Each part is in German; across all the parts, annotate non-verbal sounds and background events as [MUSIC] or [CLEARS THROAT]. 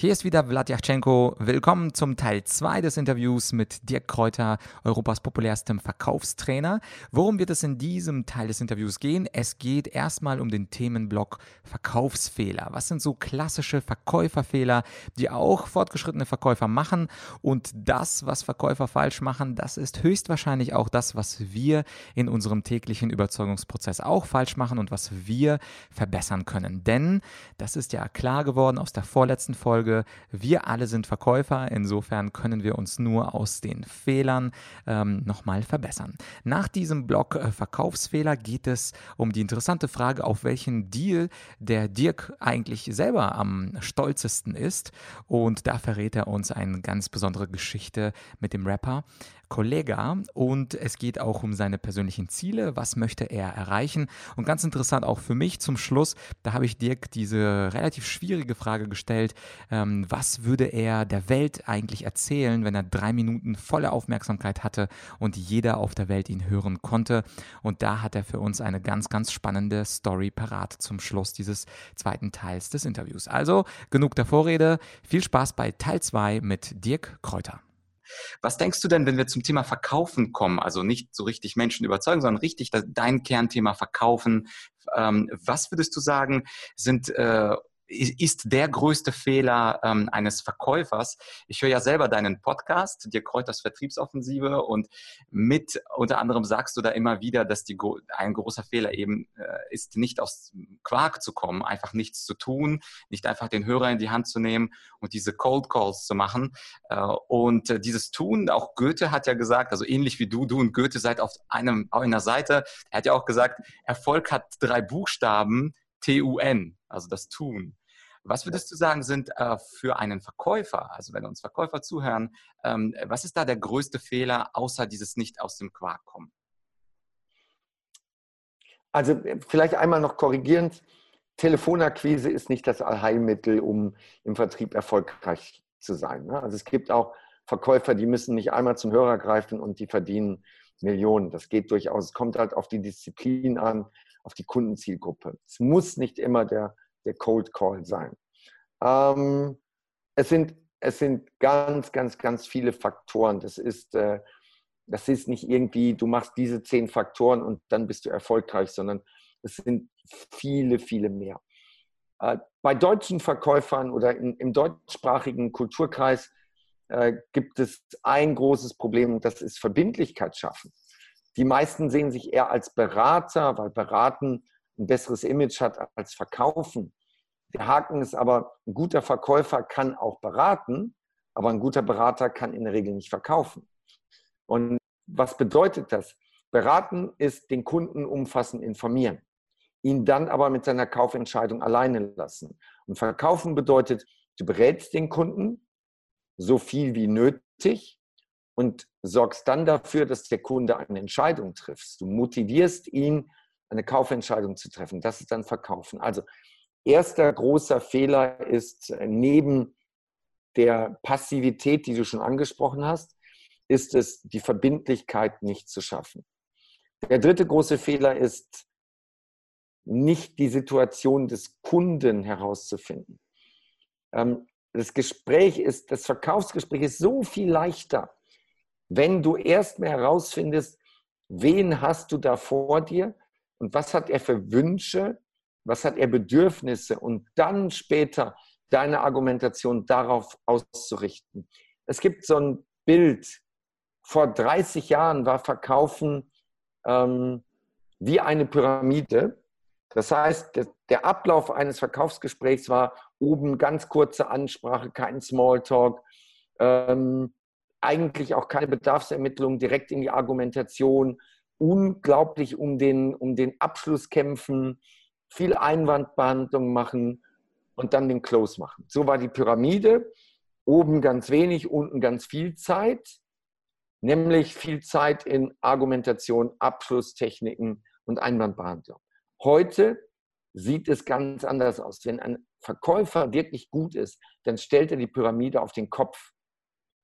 Hier ist wieder Vladyachenko. Willkommen zum Teil 2 des Interviews mit Dirk Kräuter, Europas populärstem Verkaufstrainer. Worum wird es in diesem Teil des Interviews gehen? Es geht erstmal um den Themenblock Verkaufsfehler. Was sind so klassische Verkäuferfehler, die auch fortgeschrittene Verkäufer machen? Und das, was Verkäufer falsch machen, das ist höchstwahrscheinlich auch das, was wir in unserem täglichen Überzeugungsprozess auch falsch machen und was wir verbessern können. Denn das ist ja klar geworden aus der vorletzten Folge Folge. Wir alle sind Verkäufer, insofern können wir uns nur aus den Fehlern ähm, nochmal verbessern. Nach diesem Blog äh, Verkaufsfehler geht es um die interessante Frage, auf welchen Deal der Dirk eigentlich selber am stolzesten ist. Und da verrät er uns eine ganz besondere Geschichte mit dem Rapper. Kollega und es geht auch um seine persönlichen Ziele, was möchte er erreichen und ganz interessant auch für mich zum Schluss, da habe ich Dirk diese relativ schwierige Frage gestellt, ähm, was würde er der Welt eigentlich erzählen, wenn er drei Minuten volle Aufmerksamkeit hatte und jeder auf der Welt ihn hören konnte und da hat er für uns eine ganz, ganz spannende Story parat zum Schluss dieses zweiten Teils des Interviews. Also genug der Vorrede, viel Spaß bei Teil 2 mit Dirk Kräuter. Was denkst du denn, wenn wir zum Thema Verkaufen kommen? Also nicht so richtig Menschen überzeugen, sondern richtig dein Kernthema Verkaufen. Ähm, was würdest du sagen, sind äh, ist der größte Fehler ähm, eines Verkäufers. Ich höre ja selber deinen Podcast, dir Kräuters Vertriebsoffensive und mit unter anderem sagst du da immer wieder, dass die, ein großer Fehler eben äh, ist, nicht aus Quark zu kommen, einfach nichts zu tun, nicht einfach den Hörer in die Hand zu nehmen und diese Cold Calls zu machen. Äh, und äh, dieses Tun, auch Goethe hat ja gesagt, also ähnlich wie du, du und Goethe seid auf einem, auf einer Seite, er hat ja auch gesagt, Erfolg hat drei Buchstaben, T-U-N, also das Tun. Was würdest du sagen, sind äh, für einen Verkäufer, also wenn uns Verkäufer zuhören, ähm, was ist da der größte Fehler, außer dieses nicht aus dem Quark kommen? Also äh, vielleicht einmal noch korrigierend, Telefonakquise ist nicht das Allheilmittel, um im Vertrieb erfolgreich zu sein. Ne? Also es gibt auch Verkäufer, die müssen nicht einmal zum Hörer greifen und die verdienen Millionen. Das geht durchaus. Es kommt halt auf die Disziplin an, auf die Kundenzielgruppe. Es muss nicht immer der der Cold Call sein. Ähm, es, sind, es sind ganz, ganz, ganz viele Faktoren. Das ist, äh, das ist nicht irgendwie, du machst diese zehn Faktoren und dann bist du erfolgreich, sondern es sind viele, viele mehr. Äh, bei deutschen Verkäufern oder in, im deutschsprachigen Kulturkreis äh, gibt es ein großes Problem und das ist Verbindlichkeit schaffen. Die meisten sehen sich eher als Berater, weil Beraten ein besseres Image hat als Verkaufen. Der Haken ist aber, ein guter Verkäufer kann auch beraten, aber ein guter Berater kann in der Regel nicht verkaufen. Und was bedeutet das? Beraten ist den Kunden umfassend informieren, ihn dann aber mit seiner Kaufentscheidung alleine lassen. Und verkaufen bedeutet, du berätst den Kunden so viel wie nötig und sorgst dann dafür, dass der Kunde eine Entscheidung trifft. Du motivierst ihn, eine Kaufentscheidung zu treffen. Das ist dann Verkaufen. Also erster großer Fehler ist äh, neben der Passivität, die du schon angesprochen hast, ist es, die Verbindlichkeit nicht zu schaffen. Der dritte große Fehler ist, nicht die Situation des Kunden herauszufinden. Ähm, das Gespräch ist, das Verkaufsgespräch ist so viel leichter, wenn du erstmal herausfindest, wen hast du da vor dir und was hat er für Wünsche, was hat er Bedürfnisse und dann später deine Argumentation darauf auszurichten. Es gibt so ein Bild, vor 30 Jahren war Verkaufen ähm, wie eine Pyramide. Das heißt, der Ablauf eines Verkaufsgesprächs war oben ganz kurze Ansprache, kein Smalltalk, ähm, eigentlich auch keine Bedarfsermittlung, direkt in die Argumentation, unglaublich um den, um den Abschluss kämpfen, viel Einwandbehandlung machen und dann den Close machen. So war die Pyramide. Oben ganz wenig, unten ganz viel Zeit, nämlich viel Zeit in Argumentation, Abschlusstechniken und Einwandbehandlung. Heute sieht es ganz anders aus. Wenn ein Verkäufer wirklich gut ist, dann stellt er die Pyramide auf den Kopf.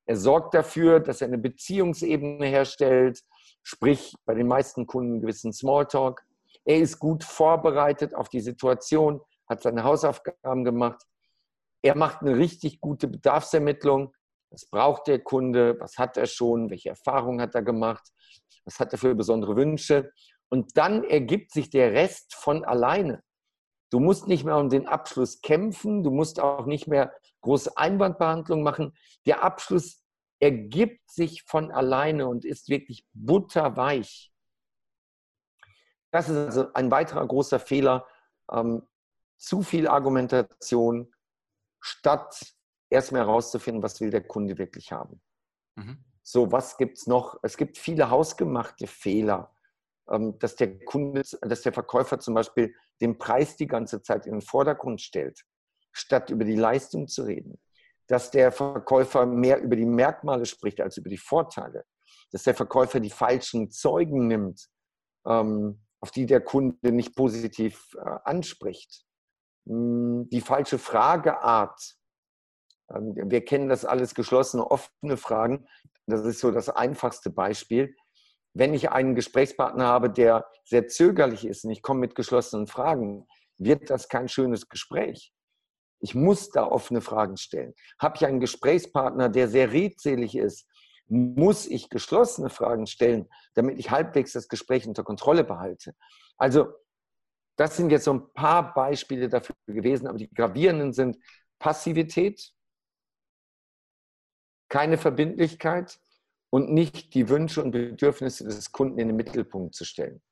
Er sorgt dafür, dass er eine Beziehungsebene herstellt, sprich bei den meisten Kunden einen gewissen Smalltalk. Er ist gut vorbereitet auf die Situation, hat seine Hausaufgaben gemacht. Er macht eine richtig gute Bedarfsermittlung. Was braucht der Kunde? Was hat er schon? Welche Erfahrungen hat er gemacht? Was hat er für besondere Wünsche? Und dann ergibt sich der Rest von alleine. Du musst nicht mehr um den Abschluss kämpfen, du musst auch nicht mehr große Einwandbehandlung machen. Der Abschluss ergibt sich von alleine und ist wirklich butterweich. Das ist also ein weiterer großer Fehler. Ähm, zu viel Argumentation, statt erstmal herauszufinden, was will der Kunde wirklich haben. Mhm. So, was gibt es noch? Es gibt viele hausgemachte Fehler, ähm, dass der Kunde, dass der Verkäufer zum Beispiel den Preis die ganze Zeit in den Vordergrund stellt, statt über die Leistung zu reden. Dass der Verkäufer mehr über die Merkmale spricht als über die Vorteile. Dass der Verkäufer die falschen Zeugen nimmt, ähm, auf die der Kunde nicht positiv äh, anspricht. Hm, die falsche Frageart. Ähm, wir kennen das alles geschlossene, offene Fragen. Das ist so das einfachste Beispiel wenn ich einen Gesprächspartner habe, der sehr zögerlich ist und ich komme mit geschlossenen Fragen, wird das kein schönes Gespräch. Ich muss da offene Fragen stellen. Habe ich einen Gesprächspartner, der sehr redselig ist, muss ich geschlossene Fragen stellen, damit ich halbwegs das Gespräch unter Kontrolle behalte. Also das sind jetzt so ein paar Beispiele dafür gewesen, aber die gravierenden sind Passivität, keine Verbindlichkeit, und nicht die Wünsche und Bedürfnisse des Kunden in den Mittelpunkt zu stellen.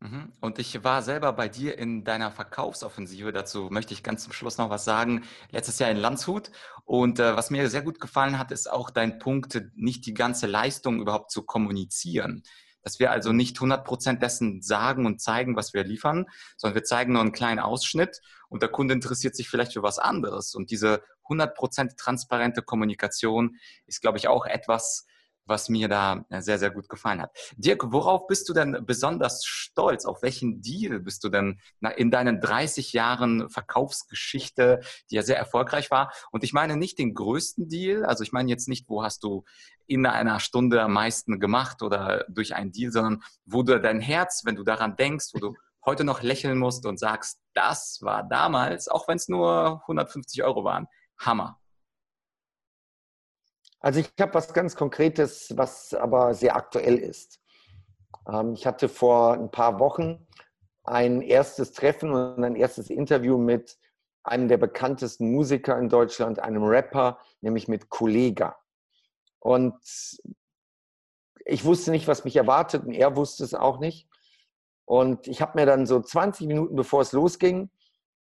Mhm. Und ich war selber bei dir in deiner Verkaufsoffensive. Dazu möchte ich ganz zum Schluss noch was sagen. Letztes Jahr in Landshut. Und äh, was mir sehr gut gefallen hat, ist auch dein Punkt, nicht die ganze Leistung überhaupt zu kommunizieren. Dass wir also nicht 100 Prozent dessen sagen und zeigen, was wir liefern, sondern wir zeigen nur einen kleinen Ausschnitt und der Kunde interessiert sich vielleicht für was anderes. Und diese 100 Prozent transparente Kommunikation ist, glaube ich, auch etwas, was mir da äh, sehr, sehr gut gefallen hat. Dirk, worauf bist du denn besonders stolz? Auf welchen Deal bist du denn in deinen 30 Jahren Verkaufsgeschichte, die ja sehr erfolgreich war? Und ich meine nicht den größten Deal, also ich meine jetzt nicht, wo hast du in einer Stunde am meisten gemacht oder durch einen Deal, sondern wo du dein Herz, wenn du daran denkst, wo du heute noch lächeln musst und sagst, das war damals, auch wenn es nur 150 Euro waren, Hammer. Also ich habe was ganz Konkretes, was aber sehr aktuell ist. Ähm, ich hatte vor ein paar Wochen ein erstes Treffen und ein erstes Interview mit einem der bekanntesten Musiker in Deutschland, einem Rapper, nämlich mit Kollega. Und ich wusste nicht, was mich erwartet und er wusste es auch nicht. Und ich habe mir dann so 20 Minuten bevor es losging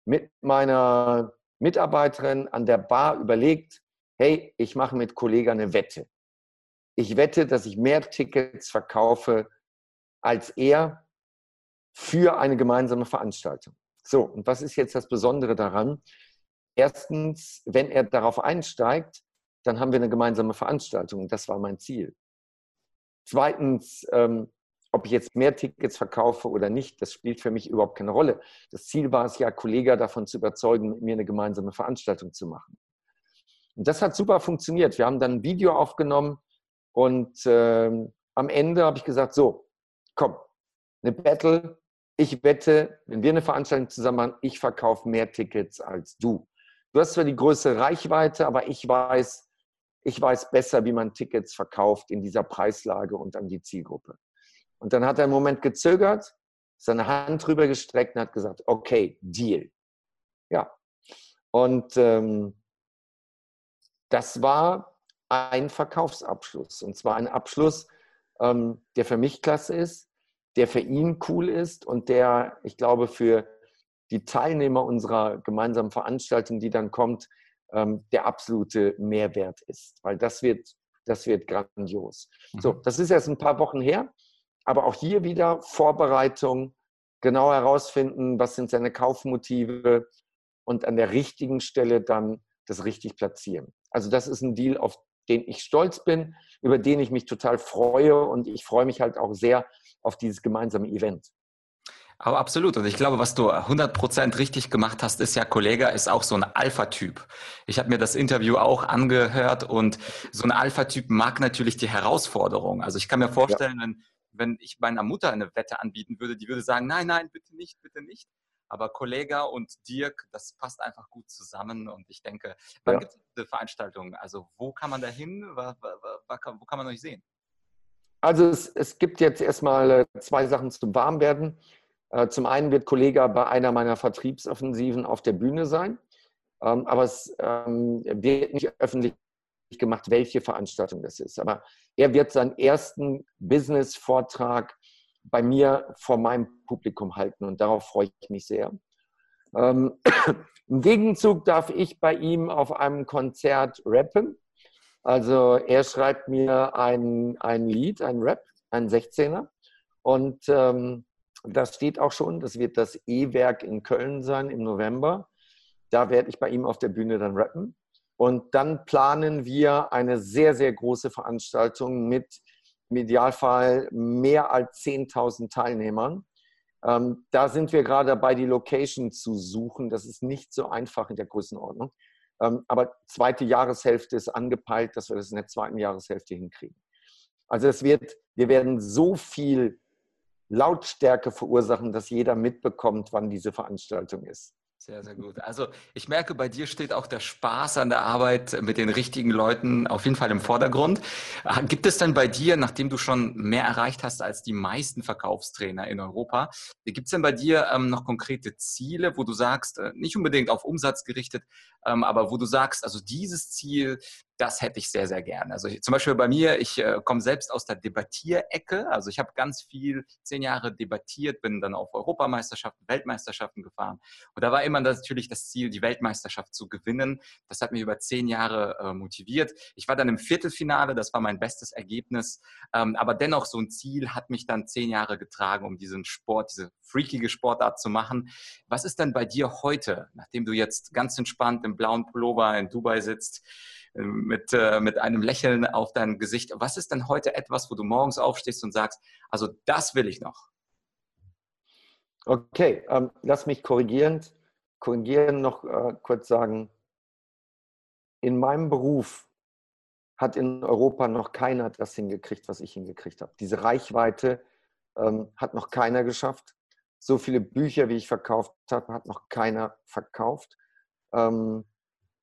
mit meiner Mitarbeiterin an der Bar überlegt, hey, ich mache mit Kollegen eine Wette. Ich wette, dass ich mehr Tickets verkaufe als er für eine gemeinsame Veranstaltung. So, und was ist jetzt das Besondere daran? Erstens, wenn er darauf einsteigt, dann haben wir eine gemeinsame Veranstaltung. Das war mein Ziel. Zweitens, ähm, ob ich jetzt mehr Tickets verkaufe oder nicht, das spielt für mich überhaupt keine Rolle. Das Ziel war es ja, Kollegen davon zu überzeugen, mit mir eine gemeinsame Veranstaltung zu machen. Und das hat super funktioniert. Wir haben dann ein Video aufgenommen und äh, am Ende habe ich gesagt, so, komm, eine Battle. Ich wette, wenn wir eine Veranstaltung zusammen machen, ich verkaufe mehr Tickets als du. Du hast zwar die größere Reichweite, aber ich weiß, ich weiß besser, wie man Tickets verkauft in dieser Preislage und an die Zielgruppe. Und dann hat er einen Moment gezögert, seine Hand drüber gestreckt und hat gesagt, okay, Deal. Ja. Und ähm, das war ein Verkaufsabschluss. Und zwar ein Abschluss, ähm, der für mich klasse ist, der für ihn cool ist und der, ich glaube, für die Teilnehmer unserer gemeinsamen Veranstaltung, die dann kommt, ähm, der absolute Mehrwert ist. Weil das wird, das wird grandios. Mhm. So, das ist erst ein paar Wochen her, aber auch hier wieder Vorbereitung, genau herausfinden, was sind seine Kaufmotive und an der richtigen Stelle dann das richtig platzieren. Also das ist ein Deal, auf den ich stolz bin, über den ich mich total freue und ich freue mich halt auch sehr auf dieses gemeinsame Event. Aber absolut. Und ich glaube, was du 100% richtig gemacht hast, ist ja, Kollege ist auch so ein Alpha-Typ. Ich habe mir das Interview auch angehört und so ein Alpha-Typ mag natürlich die Herausforderung. Also ich kann mir vorstellen, ja. wenn wenn ich meiner Mutter eine Wette anbieten würde, die würde sagen, nein, nein, bitte nicht, bitte nicht. Aber Kollega und Dirk, das passt einfach gut zusammen. Und ich denke, wann ja. gibt es diese Veranstaltung? Also wo kann man da hin? Wo kann man euch sehen? Also es, es gibt jetzt erstmal äh, zwei Sachen zum Warmwerden. Äh, zum einen wird Kollega bei einer meiner Vertriebsoffensiven auf der Bühne sein. Ähm, aber es ähm, wird nicht öffentlich gemacht, welche Veranstaltung das ist. Aber er wird seinen ersten Business-Vortrag bei mir vor meinem Publikum halten und darauf freue ich mich sehr. Ähm, [CLEARS THROAT] Im Gegenzug darf ich bei ihm auf einem Konzert rappen. Also er schreibt mir ein, ein Lied, ein Rap, ein 16er. Und ähm, das steht auch schon, das wird das E-Werk in Köln sein im November. Da werde ich bei ihm auf der Bühne dann rappen. Und dann planen wir eine sehr, sehr große Veranstaltung mit im Idealfall mehr als 10.000 Teilnehmern. Ähm, da sind wir gerade dabei, die Location zu suchen. Das ist nicht so einfach in der Größenordnung. Ähm, aber zweite Jahreshälfte ist angepeilt, dass wir das in der zweiten Jahreshälfte hinkriegen. Also es wird, wir werden so viel Lautstärke verursachen, dass jeder mitbekommt, wann diese Veranstaltung ist. Sehr, sehr gut. Also ich merke, bei dir steht auch der Spaß an der Arbeit mit den richtigen Leuten auf jeden Fall im Vordergrund. Äh, gibt es denn bei dir, nachdem du schon mehr erreicht hast als die meisten Verkaufstrainer in Europa, gibt es denn bei dir ähm, noch konkrete Ziele, wo du sagst, äh, nicht unbedingt auf Umsatz gerichtet, ähm, aber wo du sagst, also dieses Ziel, das hätte ich sehr, sehr gerne. Also ich, zum Beispiel bei mir, ich äh, komme selbst aus der Debattierecke. Also ich habe ganz viel, zehn Jahre debattiert, bin dann auf Europameisterschaften, Weltmeisterschaften gefahren. Und da war immer natürlich das Ziel, die Weltmeisterschaft zu gewinnen. Das hat mich über zehn Jahre äh, motiviert. Ich war dann im Viertelfinale, das war mein bestes Ergebnis. Ähm, aber dennoch, so ein Ziel hat mich dann zehn Jahre getragen, um diesen Sport, diese freakige Sportart zu machen. Was ist denn bei dir heute, nachdem du jetzt ganz entspannt im blauen Pullover in Dubai sitzt? Mit, äh, mit einem Lächeln auf deinem Gesicht. Was ist denn heute etwas, wo du morgens aufstehst und sagst, also das will ich noch? Okay, ähm, lass mich korrigieren, korrigieren noch äh, kurz sagen, in meinem Beruf hat in Europa noch keiner das hingekriegt, was ich hingekriegt habe. Diese Reichweite ähm, hat noch keiner geschafft. So viele Bücher, wie ich verkauft habe, hat noch keiner verkauft. Ähm,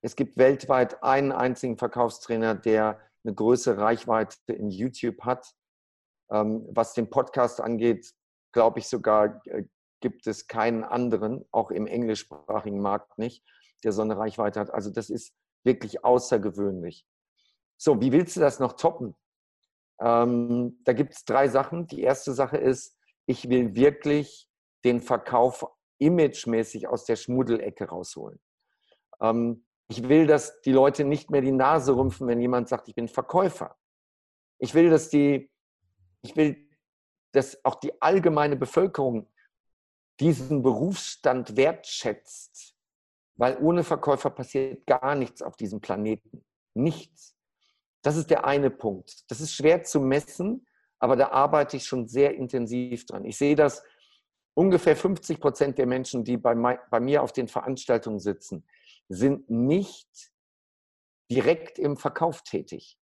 es gibt weltweit einen einzigen Verkaufstrainer, der eine größere Reichweite in YouTube hat. Ähm, was den Podcast angeht, glaube ich sogar, äh, gibt es keinen anderen, auch im englischsprachigen Markt nicht, der so eine Reichweite hat. Also das ist wirklich außergewöhnlich. So, wie willst du das noch toppen? Ähm, da gibt es drei Sachen. Die erste Sache ist, ich will wirklich den Verkauf imagemäßig aus der Schmuddelecke rausholen. Ähm, ich will, dass die Leute nicht mehr die Nase rümpfen, wenn jemand sagt, ich bin Verkäufer. Ich will, dass die, ich will, dass auch die allgemeine Bevölkerung diesen Berufsstand wertschätzt, weil ohne Verkäufer passiert gar nichts auf diesem Planeten. Nichts. Das ist der eine Punkt. Das ist schwer zu messen, aber da arbeite ich schon sehr intensiv dran. Ich sehe das ungefähr 50 Prozent der Menschen, die bei, bei mir auf den Veranstaltungen sitzen, sind nicht direkt im Verkauf tätig,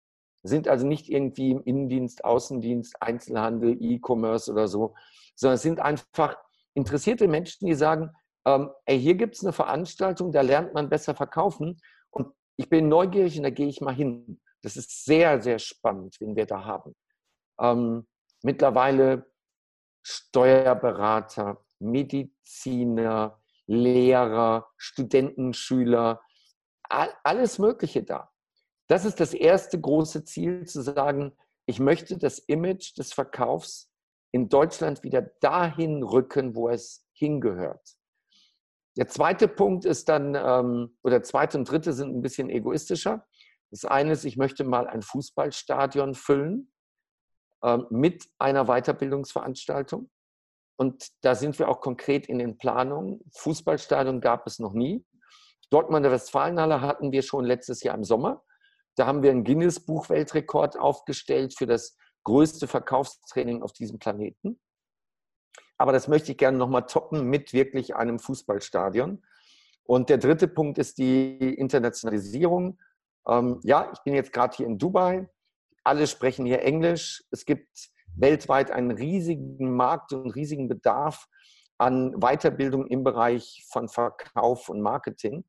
sind also nicht irgendwie im Innendienst, Außendienst, Einzelhandel, E-Commerce oder so, sondern sind einfach interessierte Menschen, die sagen, ähm, ey, hier gibt es eine Veranstaltung, da lernt man besser verkaufen und ich bin neugierig und da gehe ich mal hin. Das ist sehr, sehr spannend, wen wir da haben. Ähm, mittlerweile Steuerberater, Mediziner, Lehrer, Studenten, Schüler, alles Mögliche da. Das ist das erste große Ziel, zu sagen, ich möchte das Image des Verkaufs in Deutschland wieder dahin rücken, wo es hingehört. Der zweite Punkt ist dann, ähm, oder zweite und dritte sind ein bisschen egoistischer. Das eine ist, ich möchte mal ein Fußballstadion füllen ähm, mit einer Weiterbildungsveranstaltung. Und da sind wir auch konkret in den Planungen. Fußballstadion gab es noch nie. Dortmunder Westfalenhalle hatten wir schon letztes Jahr im Sommer. Da haben wir einen Guinness-Buch-Weltrekord aufgestellt für das größte Verkaufstraining auf diesem Planeten. Aber das möchte ich gerne nochmal toppen mit wirklich einem Fußballstadion. Und der dritte Punkt ist die Internationalisierung. Ähm, ja, ich bin jetzt gerade hier in Dubai. Alle sprechen hier Englisch. Es gibt weltweit einen riesigen Markt und riesigen Bedarf an Weiterbildung im Bereich von Verkauf und Marketing.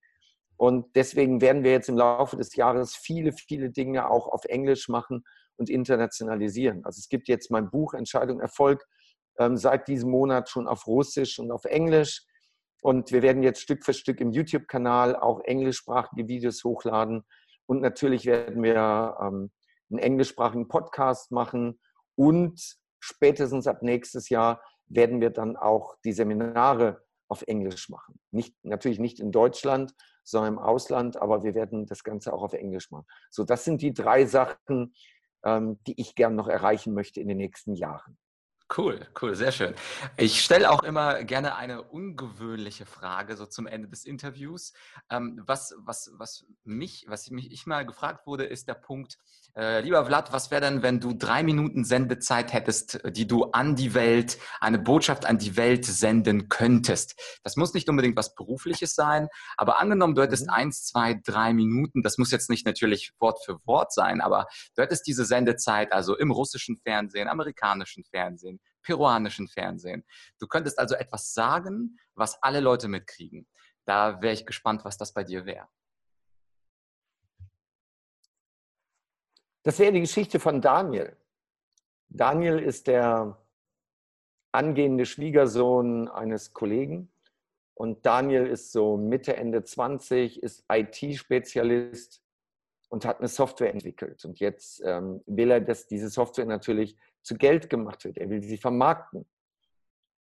Und deswegen werden wir jetzt im Laufe des Jahres viele, viele Dinge auch auf Englisch machen und internationalisieren. Also es gibt jetzt mein Buch Entscheidung Erfolg ähm, seit diesem Monat schon auf Russisch und auf Englisch. Und wir werden jetzt Stück für Stück im YouTube-Kanal auch englischsprachige Videos hochladen. Und natürlich werden wir ähm, einen englischsprachigen Podcast machen. Und spätestens ab nächstes Jahr werden wir dann auch die Seminare auf Englisch machen. Nicht, natürlich nicht in Deutschland, sondern im Ausland, aber wir werden das Ganze auch auf Englisch machen. So, das sind die drei Sachen, ähm, die ich gern noch erreichen möchte in den nächsten Jahren. Cool, cool, sehr schön. Ich stelle auch immer gerne eine ungewöhnliche Frage so zum Ende des Interviews. Ähm, was, was, was mich, was mich ich mal gefragt wurde, ist der Punkt, äh, lieber Vlad, was wäre denn, wenn du drei Minuten Sendezeit hättest, die du an die Welt, eine Botschaft an die Welt senden könntest? Das muss nicht unbedingt was Berufliches sein, aber angenommen, du hättest mhm. eins, zwei, drei Minuten, das muss jetzt nicht natürlich Wort für Wort sein, aber du hättest diese Sendezeit also im russischen Fernsehen, amerikanischen Fernsehen, peruanischen Fernsehen. Du könntest also etwas sagen, was alle Leute mitkriegen. Da wäre ich gespannt, was das bei dir wäre. Das wäre die Geschichte von Daniel. Daniel ist der angehende Schwiegersohn eines Kollegen. Und Daniel ist so Mitte, Ende 20, ist IT-Spezialist und hat eine Software entwickelt. Und jetzt ähm, will er, dass diese Software natürlich zu Geld gemacht wird. Er will sie vermarkten.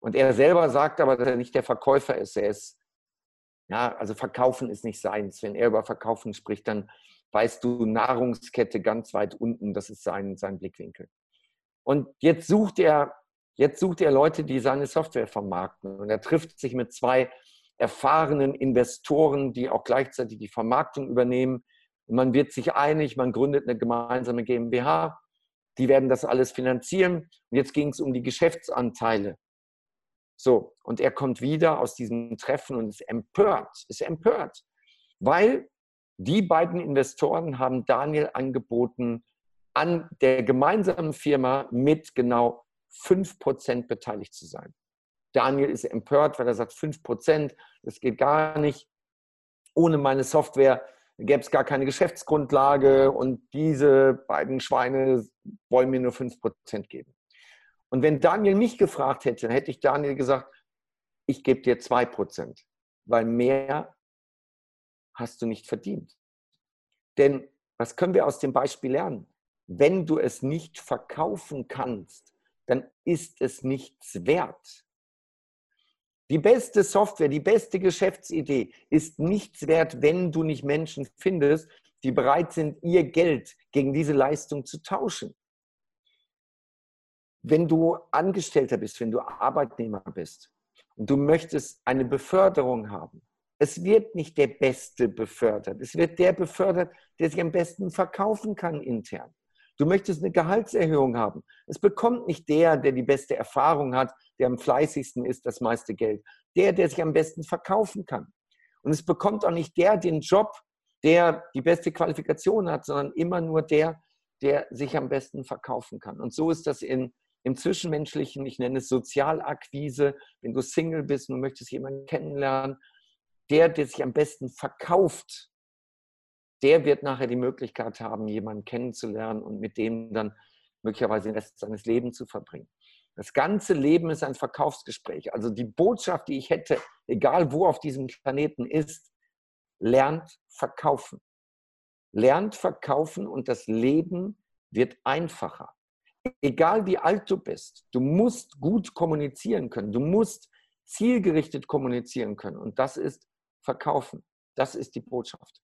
Und er selber sagt aber, dass er nicht der Verkäufer ist. Er ist, ja, also verkaufen ist nicht seins. Wenn er über Verkaufen spricht, dann weißt du Nahrungskette ganz weit unten. Das ist sein, sein Blickwinkel. Und jetzt sucht er, jetzt sucht er Leute, die seine Software vermarkten. Und er trifft sich mit zwei erfahrenen Investoren, die auch gleichzeitig die Vermarktung übernehmen. Und man wird sich einig, man gründet eine gemeinsame GmbH die werden das alles finanzieren. Und jetzt ging es um die Geschäftsanteile. So, und er kommt wieder aus diesem Treffen und ist empört, ist empört, weil die beiden Investoren haben Daniel angeboten, an der gemeinsamen Firma mit genau 5% beteiligt zu sein. Daniel ist empört, weil er sagt, 5%, das geht gar nicht. Ohne meine Software gäbe es gar keine Geschäftsgrundlage und diese beiden Schweine wollen mir nur 5% geben. Und wenn Daniel mich gefragt hätte, dann hätte ich Daniel gesagt, ich gebe dir 2%, weil mehr hast du nicht verdient. Denn was können wir aus dem Beispiel lernen? Wenn du es nicht verkaufen kannst, dann ist es nichts wert. Die beste Software, die beste Geschäftsidee ist nichts wert, wenn du nicht Menschen findest, die bereit sind, ihr Geld gegen diese Leistung zu tauschen. Wenn du Angestellter bist, wenn du Arbeitnehmer bist und du möchtest eine Beförderung haben, es wird nicht der Beste befördert. Es wird der befördert, der sich am besten verkaufen kann intern. Du möchtest eine Gehaltserhöhung haben. Es bekommt nicht der, der die beste Erfahrung hat, der am fleißigsten ist, das meiste Geld. Der, der sich am besten verkaufen kann. Und es bekommt auch nicht der den Job, der die beste Qualifikation hat, sondern immer nur der, der sich am besten verkaufen kann. Und so ist das in, im Zwischenmenschlichen, ich nenne es Sozialakquise, wenn du Single bist und möchtest jemanden kennenlernen, der, der sich am besten verkauft, der wird nachher die Möglichkeit haben, jemanden kennenzulernen und mit dem dann möglicherweise den Rest seines Lebens zu verbringen. Das ganze Leben ist ein Verkaufsgespräch. Also die Botschaft, die ich hätte, egal wo auf diesem Planeten ist, lernt verkaufen. Lernt verkaufen und das Leben wird einfacher. Egal wie alt du bist, du musst gut kommunizieren können. Du musst zielgerichtet kommunizieren können. Und das ist Verkaufen. Das ist die Botschaft.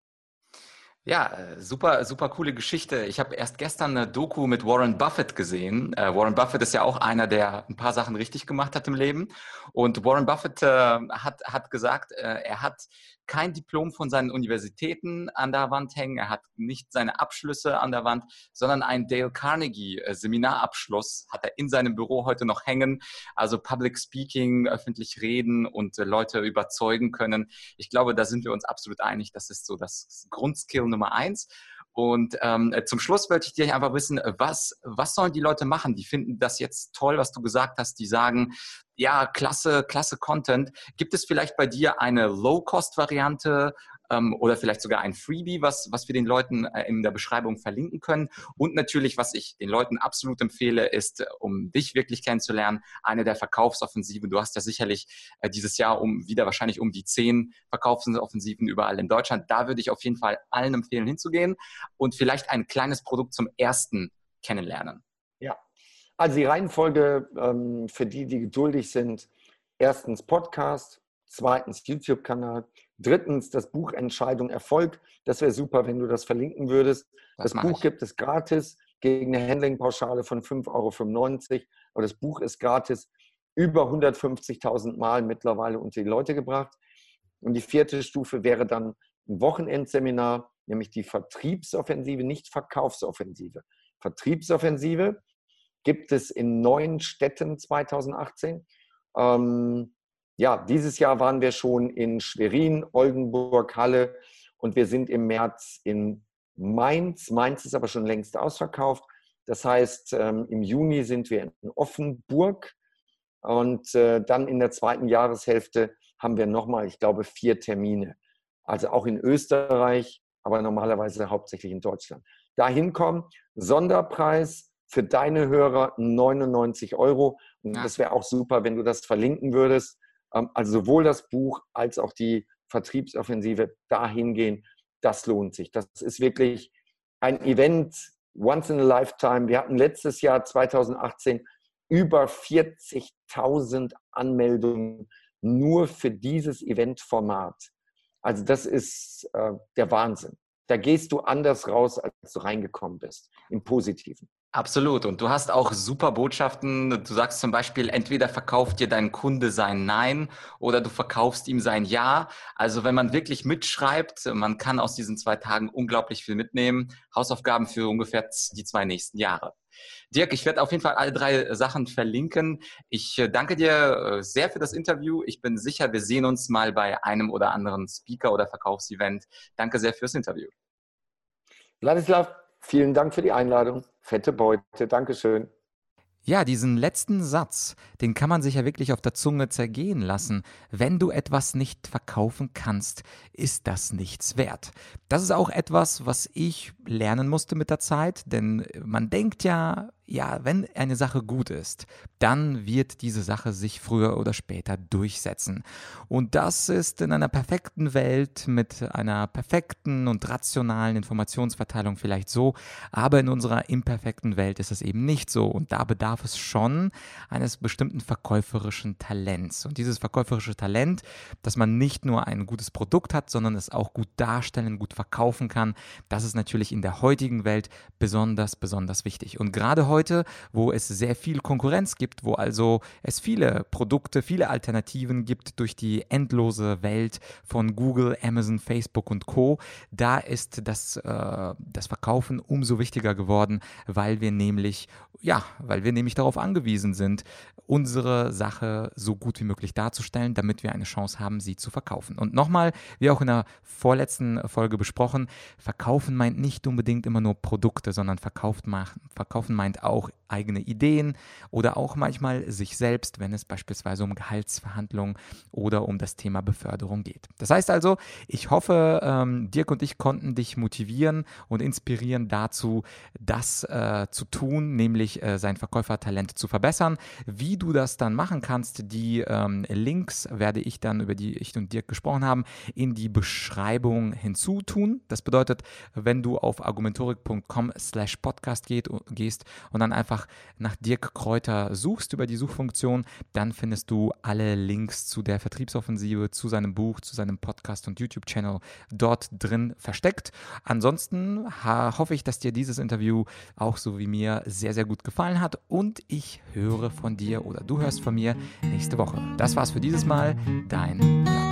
Ja, äh, super, super coole Geschichte. Ich habe erst gestern eine Doku mit Warren Buffett gesehen. Äh, Warren Buffett ist ja auch einer, der ein paar Sachen richtig gemacht hat im Leben. Und Warren Buffett äh, hat, hat gesagt, äh, er hat kein Diplom von seinen Universitäten an der Wand hängen, er hat nicht seine Abschlüsse an der Wand, sondern einen Dale Carnegie äh, Seminarabschluss hat er in seinem Büro heute noch hängen. Also Public Speaking, öffentlich reden und äh, Leute überzeugen können. Ich glaube, da sind wir uns absolut einig. Das ist so das Grundskill Nummer eins. Und ähm, zum Schluss wollte ich dir einfach wissen, was, was sollen die Leute machen? Die finden das jetzt toll, was du gesagt hast. Die sagen, ja, klasse, klasse Content. Gibt es vielleicht bei dir eine Low-Cost-Variante ähm, oder vielleicht sogar ein Freebie, was, was wir den Leuten äh, in der Beschreibung verlinken können? Und natürlich, was ich den Leuten absolut empfehle, ist, äh, um dich wirklich kennenzulernen, eine der Verkaufsoffensiven. Du hast ja sicherlich äh, dieses Jahr um wieder wahrscheinlich um die zehn Verkaufsoffensiven überall in Deutschland. Da würde ich auf jeden Fall allen empfehlen, hinzugehen und vielleicht ein kleines Produkt zum ersten kennenlernen. Ja, also die Reihenfolge ähm, für die, die geduldig sind, erstens Podcast, zweitens YouTube-Kanal, drittens das Buch Entscheidung Erfolg. Das wäre super, wenn du das verlinken würdest. Das, das Buch ich. gibt es gratis gegen eine Handlingpauschale von 5,95 Euro. Aber das Buch ist gratis über 150.000 Mal mittlerweile unter die Leute gebracht. Und die vierte Stufe wäre dann ein Wochenendseminar, nämlich die Vertriebsoffensive, nicht Verkaufsoffensive. Vertriebsoffensive gibt es in neun Städten 2018. Ähm, ja, dieses Jahr waren wir schon in Schwerin, Oldenburg, Halle und wir sind im März in Mainz. Mainz ist aber schon längst ausverkauft. Das heißt, ähm, im Juni sind wir in Offenburg und äh, dann in der zweiten Jahreshälfte haben wir nochmal, ich glaube, vier Termine. Also auch in Österreich, aber normalerweise hauptsächlich in Deutschland. Dahin kommen, Sonderpreis für deine Hörer 99 Euro. Und ja. das wäre auch super, wenn du das verlinken würdest. Ähm, also sowohl das Buch als auch die Vertriebsoffensive dahin gehen. Das lohnt sich. Das ist wirklich ein Event once in a lifetime. Wir hatten letztes Jahr 2018 über 40.000 Anmeldungen nur für dieses Eventformat. Also das ist äh, der Wahnsinn. Da gehst du anders raus, als du reingekommen bist, im Positiven. Absolut. Und du hast auch super Botschaften. Du sagst zum Beispiel, entweder verkauft dir dein Kunde sein Nein oder du verkaufst ihm sein Ja. Also wenn man wirklich mitschreibt, man kann aus diesen zwei Tagen unglaublich viel mitnehmen. Hausaufgaben für ungefähr die zwei nächsten Jahre. Dirk, ich werde auf jeden Fall alle drei Sachen verlinken. Ich äh, danke dir äh, sehr für das Interview. Ich bin sicher, wir sehen uns mal bei einem oder anderen Speaker- oder Verkaufsevent. Danke sehr fürs Interview. Vladislav, vielen Dank für die Einladung. Fette Beute. Dankeschön. Ja, diesen letzten Satz, den kann man sich ja wirklich auf der Zunge zergehen lassen. Wenn du etwas nicht verkaufen kannst, ist das nichts wert. Das ist auch etwas, was ich lernen musste mit der Zeit, denn man denkt ja, ja, wenn eine Sache gut ist, dann wird diese Sache sich früher oder später durchsetzen. Und das ist in einer perfekten Welt mit einer perfekten und rationalen Informationsverteilung vielleicht so, aber in unserer imperfekten Welt ist es eben nicht so. Und da bedarf es schon eines bestimmten verkäuferischen Talents. Und dieses verkäuferische Talent, dass man nicht nur ein gutes Produkt hat, sondern es auch gut darstellen, gut verkaufen kann, das ist natürlich in der heutigen Welt besonders, besonders wichtig. Und gerade heute heute, wo es sehr viel Konkurrenz gibt, wo also es viele Produkte, viele Alternativen gibt durch die endlose Welt von Google, Amazon, Facebook und Co. Da ist das, äh, das Verkaufen umso wichtiger geworden, weil wir nämlich, ja, weil wir nämlich darauf angewiesen sind, unsere Sache so gut wie möglich darzustellen, damit wir eine Chance haben, sie zu verkaufen. Und nochmal, wie auch in der vorletzten Folge besprochen, verkaufen meint nicht unbedingt immer nur Produkte, sondern verkauft, verkaufen meint auch eigene Ideen oder auch manchmal sich selbst, wenn es beispielsweise um Gehaltsverhandlungen oder um das Thema Beförderung geht. Das heißt also, ich hoffe, ähm, Dirk und ich konnten dich motivieren und inspirieren dazu, das äh, zu tun, nämlich äh, sein Verkäufertalent zu verbessern. Wie du das dann machen kannst, die ähm, Links werde ich dann, über die ich und Dirk gesprochen haben, in die Beschreibung hinzutun. Das bedeutet, wenn du auf argumentorik.com slash podcast gehst und dann einfach nach Dirk Kräuter suchst über die Suchfunktion, dann findest du alle Links zu der Vertriebsoffensive, zu seinem Buch, zu seinem Podcast und YouTube-Channel dort drin versteckt. Ansonsten hoffe ich, dass dir dieses Interview auch so wie mir sehr, sehr gut gefallen hat und ich höre von dir oder du hörst von mir nächste Woche. Das war's für dieses Mal. Dein Lars.